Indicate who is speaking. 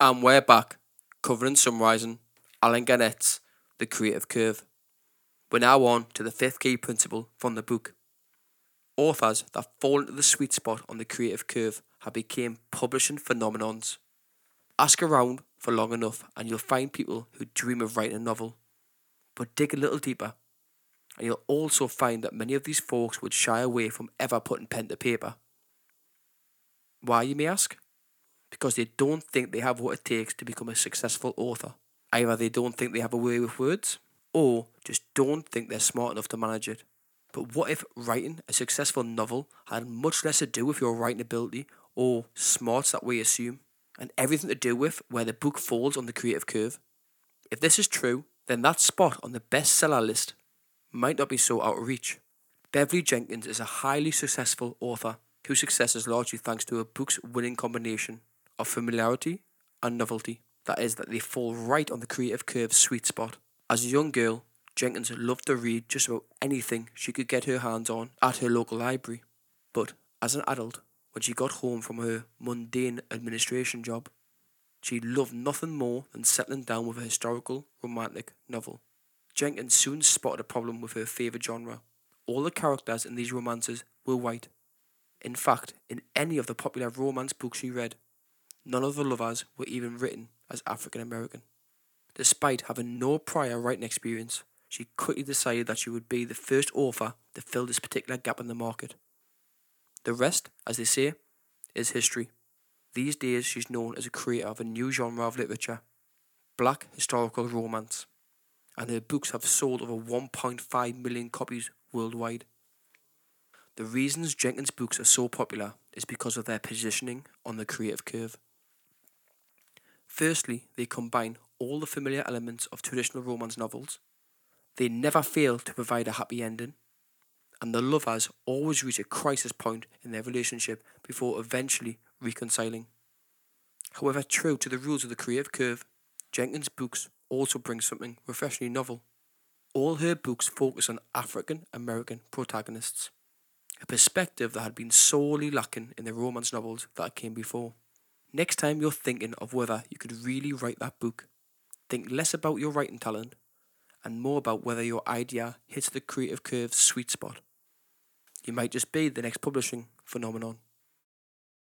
Speaker 1: And we're back, covering summarising Allen Gannett's The Creative Curve. We're now on to the fifth key principle from the book. Authors that fall into the sweet spot on the creative curve have become publishing phenomenons. Ask around for long enough and you'll find people who dream of writing a novel. But dig a little deeper and you'll also find that many of these folks would shy away from ever putting pen to paper. Why, you may ask? Because they don't think they have what it takes to become a successful author. Either they don't think they have a way with words, or just don't think they're smart enough to manage it. But what if writing a successful novel had much less to do with your writing ability or smarts that we assume, and everything to do with where the book falls on the creative curve? If this is true, then that spot on the bestseller list might not be so out of reach. Beverly Jenkins is a highly successful author whose success is largely thanks to her book's winning combination of familiarity and novelty. That is, that they fall right on the creative curve's sweet spot. As a young girl, Jenkins loved to read just about anything she could get her hands on at her local library. But as an adult, when she got home from her mundane administration job, she loved nothing more than settling down with a historical romantic novel. Jenkins soon spotted a problem with her favourite genre. All the characters in these romances were white. In fact, in any of the popular romance books she read, none of the lovers were even written as African American. Despite having no prior writing experience, she quickly decided that she would be the first author to fill this particular gap in the market. The rest, as they say, is history. These days, she's known as a creator of a new genre of literature black historical romance and her books have sold over 1.5 million copies worldwide. The reasons Jenkins' books are so popular is because of their positioning on the creative curve. Firstly, they combine all the familiar elements of traditional romance novels. They never fail to provide a happy ending, and the lovers always reach a crisis point in their relationship before eventually reconciling. However, true to the rules of the creative curve, Jenkins' books also bring something refreshingly novel. All her books focus on African American protagonists, a perspective that had been sorely lacking in the romance novels that came before. Next time you're thinking of whether you could really write that book, think less about your writing talent and more about whether your idea hits the creative curve's sweet spot. You might just be the next publishing phenomenon.